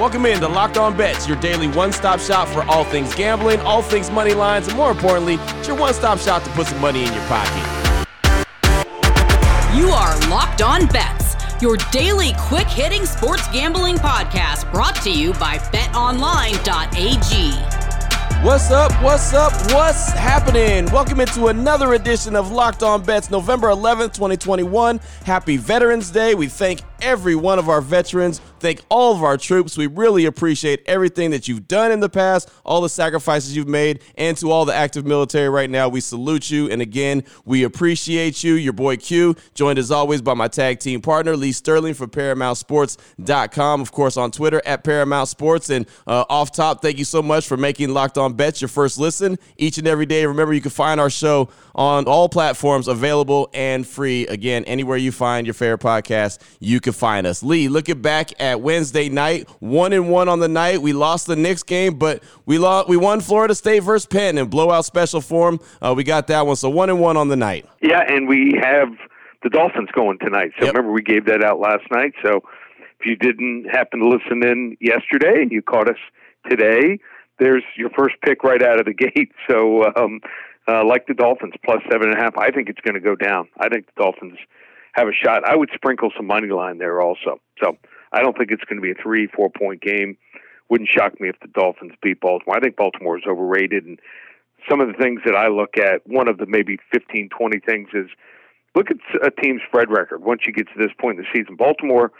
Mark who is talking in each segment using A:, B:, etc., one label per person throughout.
A: Welcome in to Locked On Bets, your daily one stop shop for all things gambling, all things money lines, and more importantly, it's your one stop shop to put some money in your pocket.
B: You are Locked On Bets, your daily quick hitting sports gambling podcast brought to you by betonline.ag.
A: What's up? What's up? What's happening? Welcome into another edition of Locked On Bets, November 11th, 2021. Happy Veterans Day. We thank every one of our veterans. Thank all of our troops. We really appreciate everything that you've done in the past, all the sacrifices you've made, and to all the active military right now, we salute you. And again, we appreciate you. Your boy Q, joined as always by my tag team partner, Lee Sterling from ParamountSports.com. Of course, on Twitter at Paramount Sports. And uh, off top, thank you so much for making Locked On Bets your first listen each and every day. Remember, you can find our show on all platforms available and free. Again, anywhere you find your favorite podcast, you can find us. Lee, looking back at Wednesday night, one and one on the night. We lost the Knicks game, but we lost. We won Florida State versus Penn in blowout special form. Uh, we got that one, so one and one on the night.
C: Yeah, and we have the Dolphins going tonight. So
A: Yep.
C: remember, we gave that out last night. So if you didn't happen to listen in yesterday and you caught us today, there's your first pick right out of the gate. So um, uh, like the Dolphins plus seven and a half, I think it's going to go down. I think the Dolphins have a shot. I would sprinkle some money line there also. So I don't think it's going to be a three, four point game. Wouldn't shock me if the Dolphins beat Baltimore. I think Baltimore is overrated and some of the things that I look at, one of the maybe 15, 20 things is look at a team's spread record once you get to this point in the season. Baltimore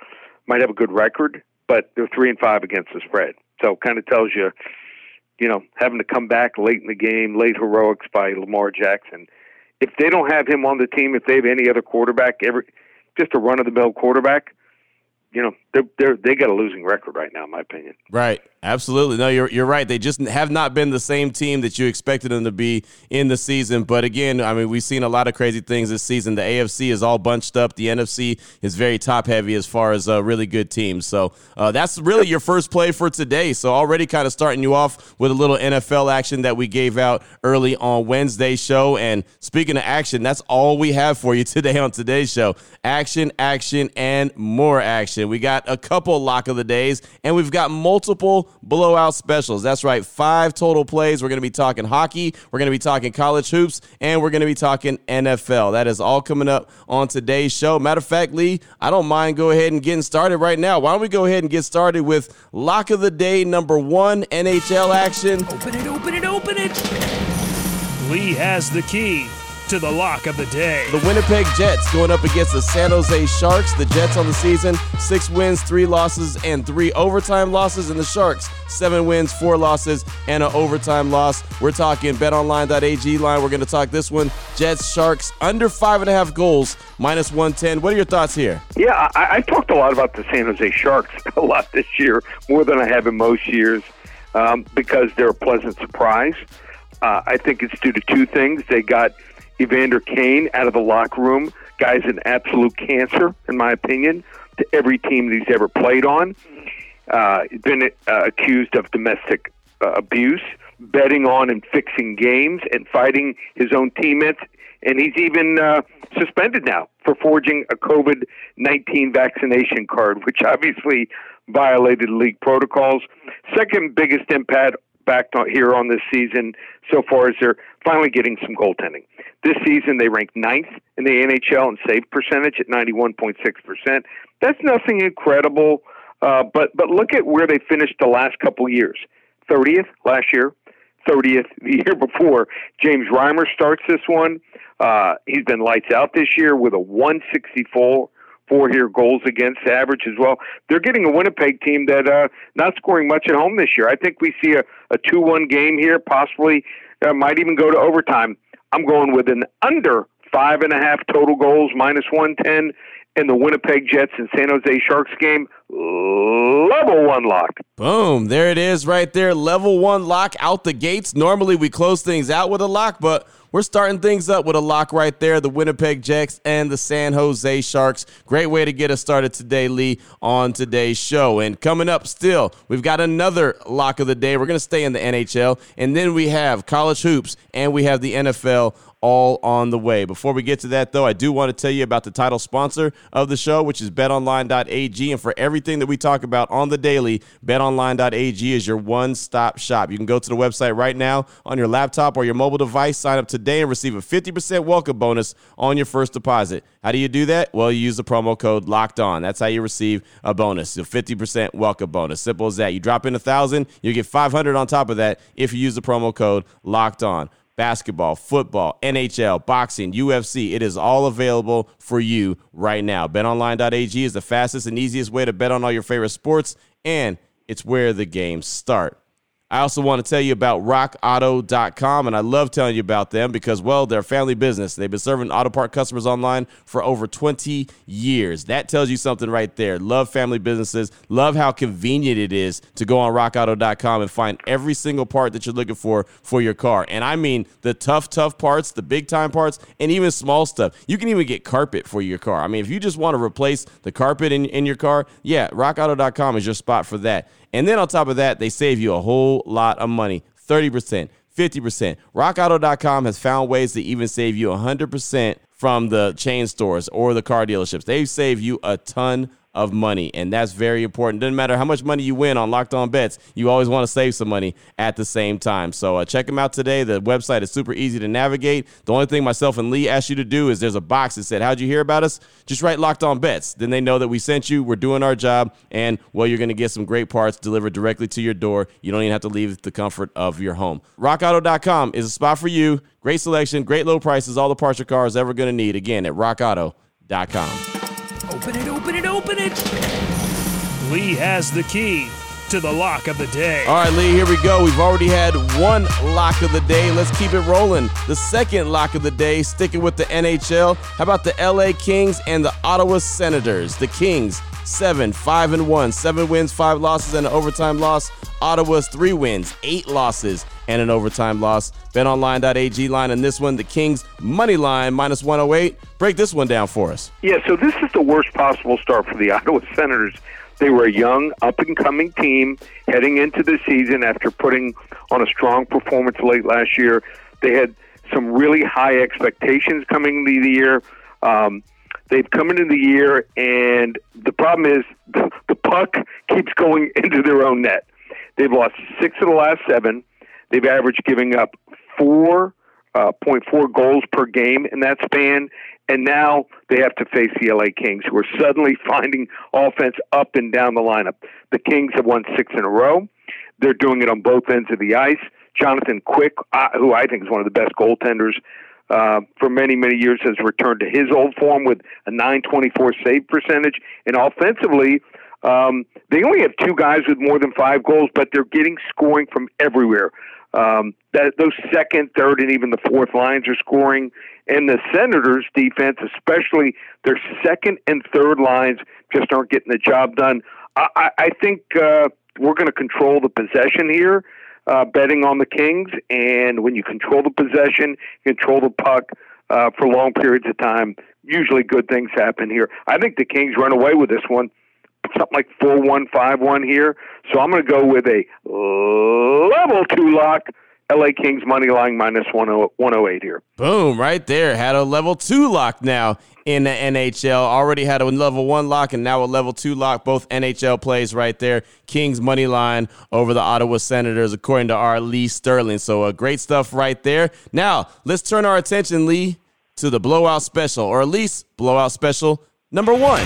C: might have a good record, but they're three and five against the spread. So it kind of tells you, you know, having to come back late in the game, late heroics by Lamar Jackson. If they don't have him on the team, if they have any other quarterback, every just a run of the mill quarterback, you know, they're, they're they got a losing record right now, in my opinion.
A: Right. Absolutely. No, you're you're right. They just have not been the same team that you expected them to be in the season. But again, I mean, we've seen a lot of crazy things this season. The AFC is all bunched up. The NFC is very top heavy as far as uh, really good teams. So uh, that's really your first play for today. So already kind of starting you off with a little NFL action that we gave out early on Wednesday's show. And speaking of action, that's all we have for you today on today's show. Action, action, and more action. We got a couple lock of the days, and we've got multiple blowout specials. That's right, five total plays. We're going to be talking hockey, we're going to be talking college hoops, and we're going to be talking NFL. That is all coming up on today's show. Matter of fact, Lee, I don't mind go ahead and getting started right now. Why don't we go ahead and get started with lock of the day number one NHL action?
D: Open it, open it, open it.
E: Lee has the key to the lock of the day.
A: The Winnipeg Jets going up against the San Jose Sharks. The Jets on the season, six wins, three losses, and three overtime losses. And the Sharks, seven wins, four losses, and an overtime loss. We're talking betonline.ag line. We're going to talk this one Jets, Sharks, under five and a half goals, minus 110. What are your thoughts here?
C: Yeah, I, I talked a lot about the San Jose Sharks a lot this year, more than I have in most years, um, because they're a pleasant surprise. Uh, I think it's due to two things. They got Evander Kane out of the locker room. Guy's an absolute cancer, in my opinion, to every team that he's ever played on. Uh, been uh, accused of domestic uh, abuse, betting on and fixing games, and fighting his own teammates. And he's even uh, suspended now for forging a COVID 19 vaccination card, which obviously violated league protocols. Second biggest impact back here on this season so far as they're finally getting some goaltending. This season, they ranked ninth in the NHL in save percentage at 91.6%. That's nothing incredible, uh, but, but look at where they finished the last couple years 30th last year, 30th the year before. James Reimer starts this one. Uh, he's been lights out this year with a 164 four here goals against average as well. They're getting a Winnipeg team that uh, not scoring much at home this year. I think we see a, a two one game here, possibly uh, might even go to overtime. I'm going with an under five and a half total goals, minus one ten, in the Winnipeg Jets and San Jose Sharks game, level one lock.
A: Boom. There it is right there. Level one lock out the gates. Normally we close things out with a lock, but we're starting things up with a lock right there. The Winnipeg Jets and the San Jose Sharks. Great way to get us started today, Lee, on today's show. And coming up still, we've got another lock of the day. We're going to stay in the NHL. And then we have college hoops and we have the NFL all on the way. Before we get to that, though, I do want to tell you about the title sponsor of the show, which is betonline.ag. And for everything that we talk about on the daily, betonline.ag is your one stop shop. You can go to the website right now on your laptop or your mobile device, sign up today, and receive a 50% welcome bonus on your first deposit. How do you do that? Well, you use the promo code locked on. That's how you receive a bonus, a 50% welcome bonus. Simple as that. You drop in a thousand, you get 500 on top of that if you use the promo code locked on basketball, football, NHL, boxing, UFC. It is all available for you right now. BetOnline.ag is the fastest and easiest way to bet on all your favorite sports, and it's where the games start. I also want to tell you about rockauto.com, and I love telling you about them because, well, they're a family business. They've been serving auto part customers online for over 20 years. That tells you something right there. Love family businesses, love how convenient it is to go on rockauto.com and find every single part that you're looking for for your car. And I mean the tough, tough parts, the big time parts, and even small stuff. You can even get carpet for your car. I mean, if you just want to replace the carpet in, in your car, yeah, rockauto.com is your spot for that. And then on top of that, they save you a whole lot of money 30%, 50%. RockAuto.com has found ways to even save you 100% from the chain stores or the car dealerships. They save you a ton of money. And that's very important. Doesn't matter how much money you win on Locked On Bets, you always want to save some money at the same time. So uh, check them out today. The website is super easy to navigate. The only thing myself and Lee asked you to do is there's a box that said, How'd you hear about us? Just write Locked On Bets. Then they know that we sent you. We're doing our job. And, well, you're going to get some great parts delivered directly to your door. You don't even have to leave the comfort of your home. RockAuto.com is a spot for you. Great selection, great low prices, all the parts your car is ever going to need. Again, at rockauto.com.
E: Open it, open it, open it. Lee has the key to the lock of the day.
A: All right, Lee, here we go. We've already had one lock of the day. Let's keep it rolling. The second lock of the day, sticking with the NHL. How about the LA Kings and the Ottawa Senators? The Kings, seven, five, and one. Seven wins, five losses, and an overtime loss. Ottawa's three wins, eight losses, and an overtime loss. BetOnline.ag line on this one, the Kings money line minus 108. Break this one down for us.
C: Yeah, so this is the worst possible start for the Ottawa Senators. They were a young, up and coming team heading into the season after putting on a strong performance late last year. They had some really high expectations coming into the year. Um, they've come into the year, and the problem is the, the puck keeps going into their own net. They've lost six of the last seven. They've averaged giving up four uh, goals per game in that span. And now they have to face the LA Kings, who are suddenly finding offense up and down the lineup. The Kings have won six in a row. They're doing it on both ends of the ice. Jonathan Quick, who I think is one of the best goaltenders uh, for many, many years, has returned to his old form with a 924 save percentage. And offensively, um, they only have two guys with more than five goals, but they're getting scoring from everywhere. Um, that those second, third, and even the fourth lines are scoring, and the Senators' defense, especially their second and third lines, just aren't getting the job done. I, I I think uh, we're going to control the possession here, uh, betting on the Kings, and when you control the possession, control the puck uh, for long periods of time, usually good things happen here. I think the Kings run away with this one something like four one five one here. So I'm going to go with a level two lock. LA Kings money line minus 108 here.
A: Boom, right there. Had a level two lock now in the NHL. Already had a level one lock and now a level two lock. Both NHL plays right there. Kings money line over the Ottawa Senators, according to our Lee Sterling. So uh, great stuff right there. Now let's turn our attention, Lee, to the blowout special, or at least blowout special number one.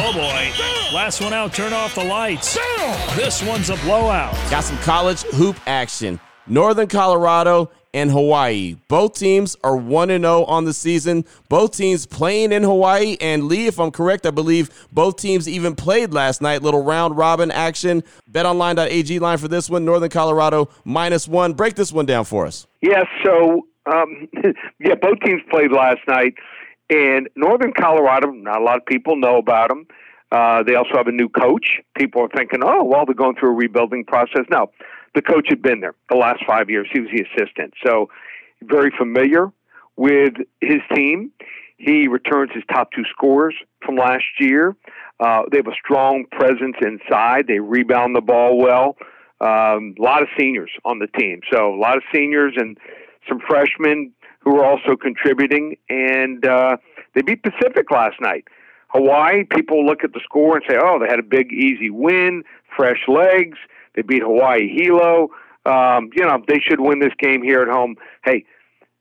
E: Oh boy. Last one out, turn off the lights. This one's a blowout.
A: Got some college hoop action. Northern Colorado and Hawaii. Both teams are 1 0 on the season. Both teams playing in Hawaii. And Lee, if I'm correct, I believe both teams even played last night. Little round robin action. BetOnline.ag line for this one. Northern Colorado minus one. Break this one down for us.
C: Yeah, so, um, yeah, both teams played last night. And Northern Colorado, not a lot of people know about them. Uh, they also have a new coach. People are thinking, oh, well, they're going through a rebuilding process. No, the coach had been there the last five years. He was the assistant. So, very familiar with his team. He returns his top two scorers from last year. Uh, they have a strong presence inside. They rebound the ball well. Um, a lot of seniors on the team. So, a lot of seniors and some freshmen who are also contributing. And uh, they beat Pacific last night. Hawaii, people look at the score and say, oh, they had a big, easy win, fresh legs. They beat Hawaii Hilo. Um, you know, they should win this game here at home. Hey,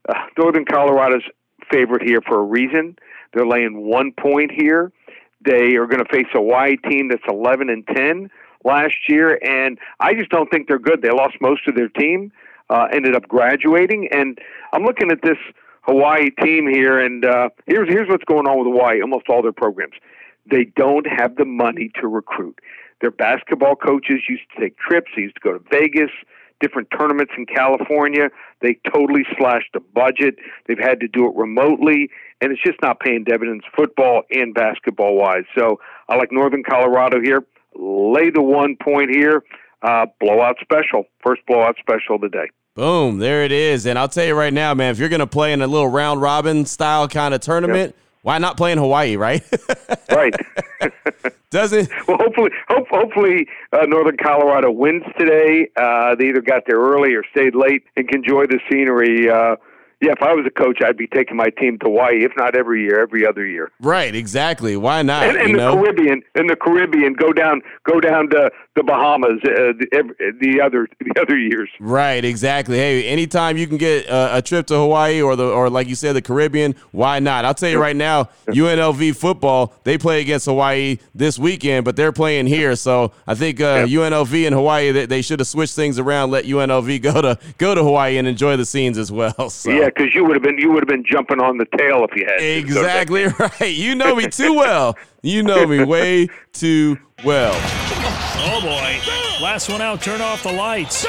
C: uh, Northern Colorado's favorite here for a reason. They're laying one point here. They are going to face a Hawaii team that's 11 and 10 last year, and I just don't think they're good. They lost most of their team, uh, ended up graduating, and I'm looking at this Hawaii team here, and uh, here's here's what's going on with Hawaii. Almost all their programs, they don't have the money to recruit. Their basketball coaches used to take trips. They used to go to Vegas, different tournaments in California. They totally slashed the budget. They've had to do it remotely, and it's just not paying dividends, football and basketball wise. So I like Northern Colorado here. Lay the one point here. Uh, blowout special, first blowout special of the day.
A: Boom, there it is. And I'll tell you right now, man, if you're going to play in a little round robin style kind of tournament, yep. why not play in Hawaii, right?
C: right.
A: Doesn't
C: well. Hopefully, hope, hopefully, uh, Northern Colorado wins today. Uh, they either got there early or stayed late and can enjoy the scenery. Uh, yeah, if I was a coach, I'd be taking my team to Hawaii, if not every year, every other year.
A: Right, exactly. Why not?
C: And, and the
A: know?
C: Caribbean, in the Caribbean, go down, go down to the Bahamas uh, the, the, other the other years.
A: Right, exactly. Hey, anytime you can get uh, a trip to Hawaii or the or like you said, the Caribbean, why not? I'll tell you right now, UNLV football they play against Hawaii this weekend, but they're playing here, so I think uh, yep. UNLV and Hawaii they, they should have switched things around, let UNLV go to go to Hawaii and enjoy the scenes as well. So.
C: Yeah, because you would have been you would have been jumping on the tail if you had.
A: Exactly right. You know me too well. You know me way too well.
E: Oh boy. Last one out, turn off the lights.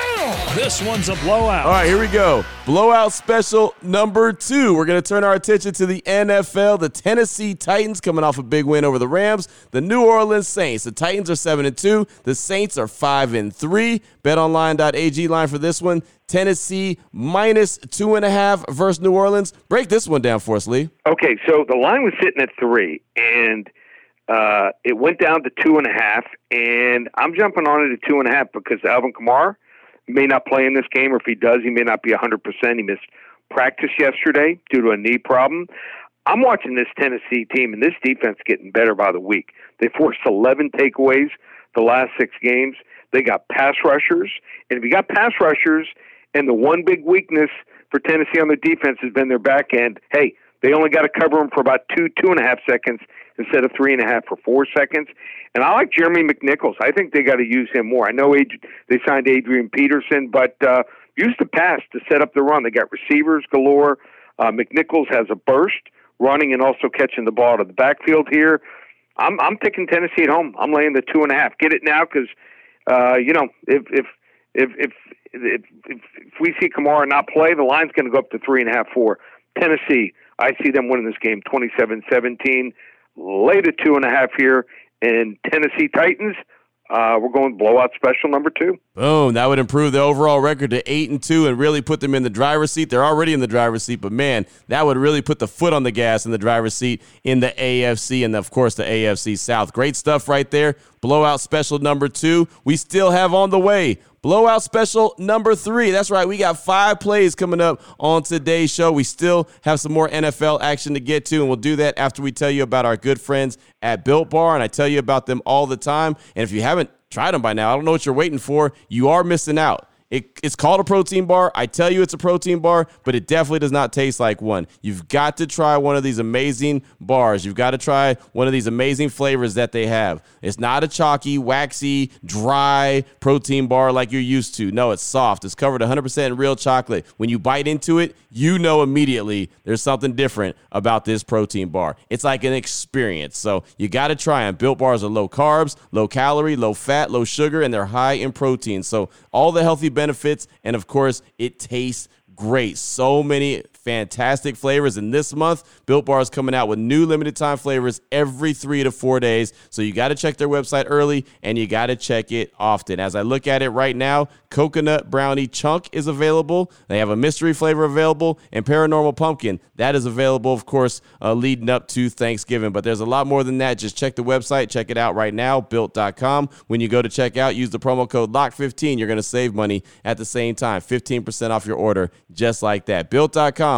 E: This one's a blowout.
A: All right, here we go. Blowout special number two. We're going to turn our attention to the NFL. The Tennessee Titans coming off a big win over the Rams. The New Orleans Saints. The Titans are 7 and 2. The Saints are 5 and 3. BetOnline.ag line for this one. Tennessee minus two and a half versus New Orleans. Break this one down for us, Lee.
C: Okay, so the line was sitting at three, and uh, it went down to two and a half, and I'm jumping on it at two and a half because Alvin Kamara may not play in this game, or if he does, he may not be 100%. He missed practice yesterday due to a knee problem. I'm watching this Tennessee team, and this defense getting better by the week. They forced 11 takeaways the last six games. They got pass rushers, and if you got pass rushers, and the one big weakness for Tennessee on the defense has been their back end. Hey, they only got to cover them for about two, two and a half seconds instead of three and a half for four seconds. And I like Jeremy McNichols. I think they got to use him more. I know they signed Adrian Peterson, but uh, use the pass to set up the run. They got receivers galore. Uh, McNichols has a burst, running and also catching the ball of the backfield here. I'm I'm taking Tennessee at home. I'm laying the two and a half. Get it now because uh, you know if if if if if, if, if we see Kamara not play, the line's going to go up to three and a half, four. Tennessee, I see them winning this game 27 17. To two and a half here. in Tennessee Titans, uh, we're going blowout special number two.
A: Boom! That would improve the overall record to eight and two, and really put them in the driver's seat. They're already in the driver's seat, but man, that would really put the foot on the gas in the driver's seat in the AFC and of course the AFC South. Great stuff right there. Blowout special number two. We still have on the way Blowout special number three. That's right. We got five plays coming up on today's show. We still have some more NFL action to get to, and we'll do that after we tell you about our good friends at Built Bar. And I tell you about them all the time. And if you haven't tried them by now, I don't know what you're waiting for. You are missing out. It, it's called a protein bar. I tell you it's a protein bar, but it definitely does not taste like one. You've got to try one of these amazing bars. You've got to try one of these amazing flavors that they have. It's not a chalky, waxy, dry protein bar like you're used to. No, it's soft. It's covered 100% in real chocolate. When you bite into it, you know immediately there's something different about this protein bar. It's like an experience. So you got to try them. Built bars are low carbs, low calorie, low fat, low sugar, and they're high in protein. So all the healthy benefits, and of course, it tastes great. So many fantastic flavors. And this month, Built Bar is coming out with new limited time flavors every three to four days. So you got to check their website early and you got to check it often. As I look at it right now, coconut brownie chunk is available. They have a mystery flavor available and paranormal pumpkin. That is available, of course, uh, leading up to Thanksgiving. But there's a lot more than that. Just check the website, check it out right now, built.com. When you go to check out, use the promo code LOCK15. You're going to save money at the same time. 15% off your order, just like that. Built.com,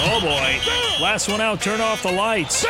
E: Oh boy. Last one out, turn off the lights.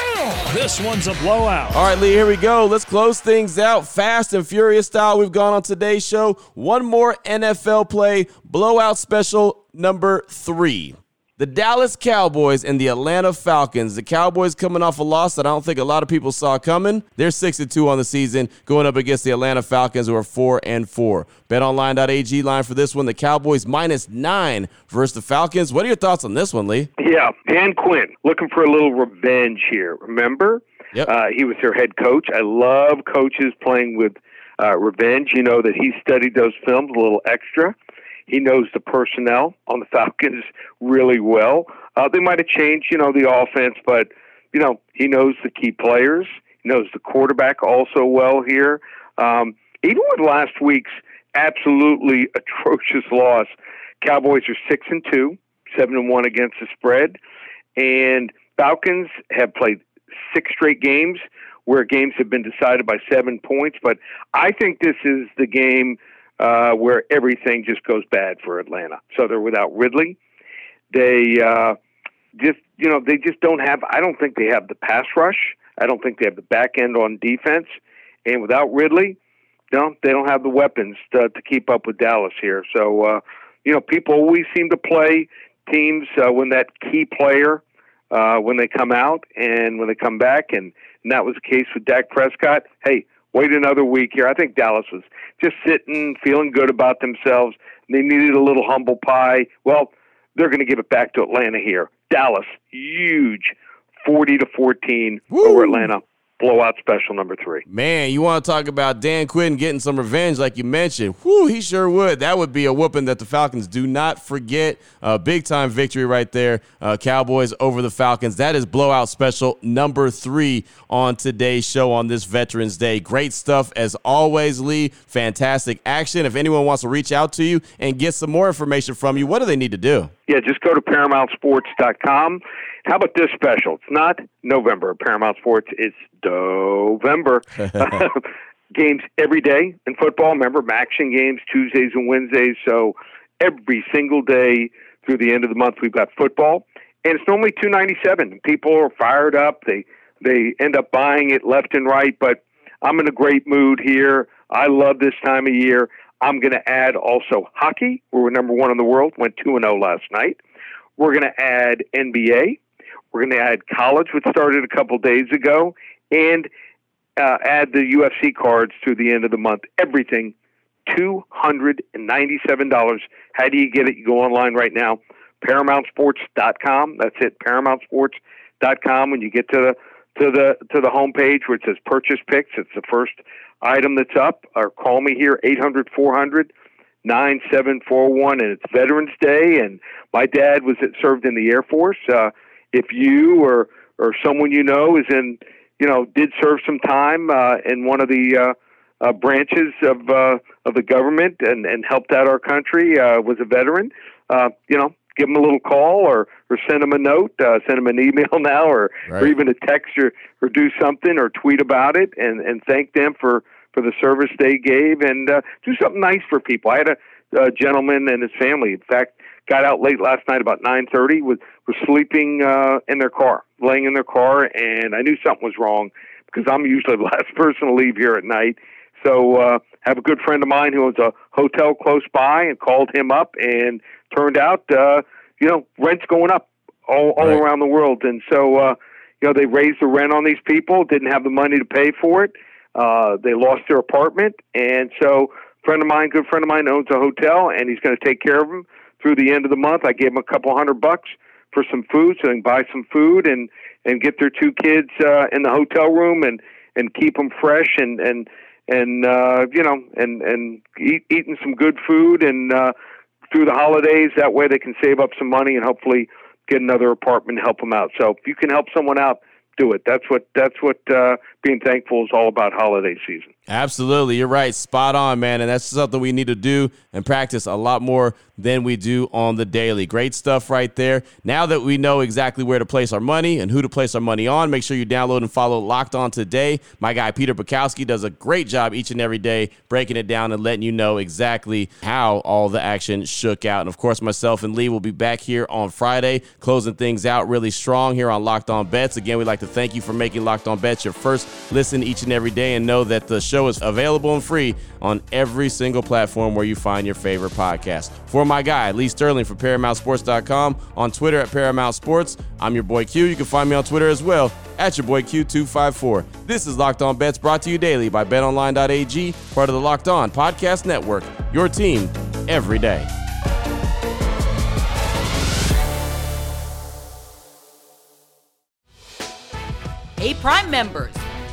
E: This one's a blowout.
A: All right, Lee, here we go. Let's close things out fast and furious style. We've gone on today's show. One more NFL play, blowout special number three. The Dallas Cowboys and the Atlanta Falcons. The Cowboys coming off a loss that I don't think a lot of people saw coming. They're 6 2 on the season, going up against the Atlanta Falcons, who are 4 and 4. BetOnline.ag line for this one. The Cowboys minus nine versus the Falcons. What are your thoughts on this one, Lee?
C: Yeah, Dan Quinn looking for a little revenge here. Remember?
A: Yep.
C: Uh, he was their head coach. I love coaches playing with uh, revenge. You know that he studied those films a little extra. He knows the personnel on the Falcons really well. Uh, they might have changed, you know, the offense, but you know he knows the key players. He knows the quarterback also well here. Um, even with last week's absolutely atrocious loss, Cowboys are six and two, seven and one against the spread, and Falcons have played six straight games where games have been decided by seven points. But I think this is the game uh, where everything just goes bad for Atlanta. So they're without Ridley. They uh, just, you know, they just don't have. I don't think they have the pass rush. I don't think they have the back end on defense. And without Ridley, no, they don't have the weapons to, to keep up with Dallas here. So, uh, you know, people always seem to play teams uh, when that key player uh, when they come out and when they come back, and, and that was the case with Dak Prescott. Hey, wait another week here. I think Dallas was just sitting, feeling good about themselves. They needed a little humble pie. Well, they're going to give it back to Atlanta here. Dallas, huge, forty to fourteen
A: Woo.
C: over Atlanta. Blowout special number three.
A: Man, you want to talk about Dan Quinn getting some revenge, like you mentioned? Whoo, he sure would. That would be a whooping that the Falcons do not forget. A big time victory right there. Uh, Cowboys over the Falcons. That is blowout special number three on today's show on this Veterans Day. Great stuff as always, Lee. Fantastic action. If anyone wants to reach out to you and get some more information from you, what do they need to do?
C: Yeah, just go to ParamountSports.com. How about this special? It's not November Paramount Sports. It's November. games every day in football. Remember, action games Tuesdays and Wednesdays. So every single day through the end of the month, we've got football, and it's normally two ninety seven. People are fired up. They they end up buying it left and right. But I'm in a great mood here. I love this time of year. I'm going to add also hockey. We're number one in the world. Went two and zero last night. We're going to add NBA. We're going to add college, which started a couple days ago, and uh, add the UFC cards through the end of the month. Everything, two hundred and ninety-seven dollars. How do you get it? You go online right now, ParamountSports.com. That's it, ParamountSports.com. When you get to the to the to the homepage where it says Purchase Picks, it's the first item that's up. Or call me here, 800 400 9741 and it's Veterans Day and my dad was served in the Air Force. Uh, if you or or someone you know is in you know did serve some time uh, in one of the uh, uh, branches of uh, of the government and and helped out our country uh, was a veteran, uh, you know. Give them a little call or, or send them a note, uh, send them an email now, or,
A: Right.
C: or even a text or, or do something or tweet about it and, and thank them for, for the service they gave and uh, do something nice for people. I had a, a gentleman and his family, in fact, got out late last night about 9:30. Was was sleeping uh, in their car, laying in their car, and I knew something was wrong because I'm usually the last person to leave here at night. So uh, have a good friend of mine who owns a hotel close by, and called him up, and turned out, uh, you know, rent's going up all all
A: Right.
C: around the world, and so uh, you know they raised the rent on these people, didn't have the money to pay for it. Uh, they lost their apartment, and so friend of mine, good friend of mine, owns a hotel, and he's going to take care of them through the end of the month. I gave him a couple hundred bucks for some food, so they can buy some food and and get their two kids uh, in the hotel room and and keep them fresh and and and uh, you know and and eat, eating some good food and uh, through the holidays. That way, they can save up some money and hopefully get another apartment and help them out. So if you can help someone out, do it. That's what that's what uh, being thankful is all about. Holiday season.
A: Absolutely. You're right. Spot on, man. And that's something we need to do and practice a lot more than we do on the daily. Great stuff right there. Now that we know exactly where to place our money and who to place our money on, make sure you download and follow Locked On Today. My guy, Peter Bukowski, does a great job each and every day breaking it down and letting you know exactly how all the action shook out. And of course, myself and Lee will be back here on Friday, closing things out really strong here on Locked On Bets. Again, we'd like to thank you for making Locked On Bets your first listen each and every day and know that the show is available and free on every single platform where you find your favorite podcast. For my guy, Lee Sterling from ParamountSports.com, on Twitter at Paramount Sports, I'm your boy Q. You can find me on Twitter as well at your boy Q254. This is Locked On Bets brought to you daily by BetOnline.ag, part of the Locked On Podcast Network, your team every day.
B: Hey, Prime members,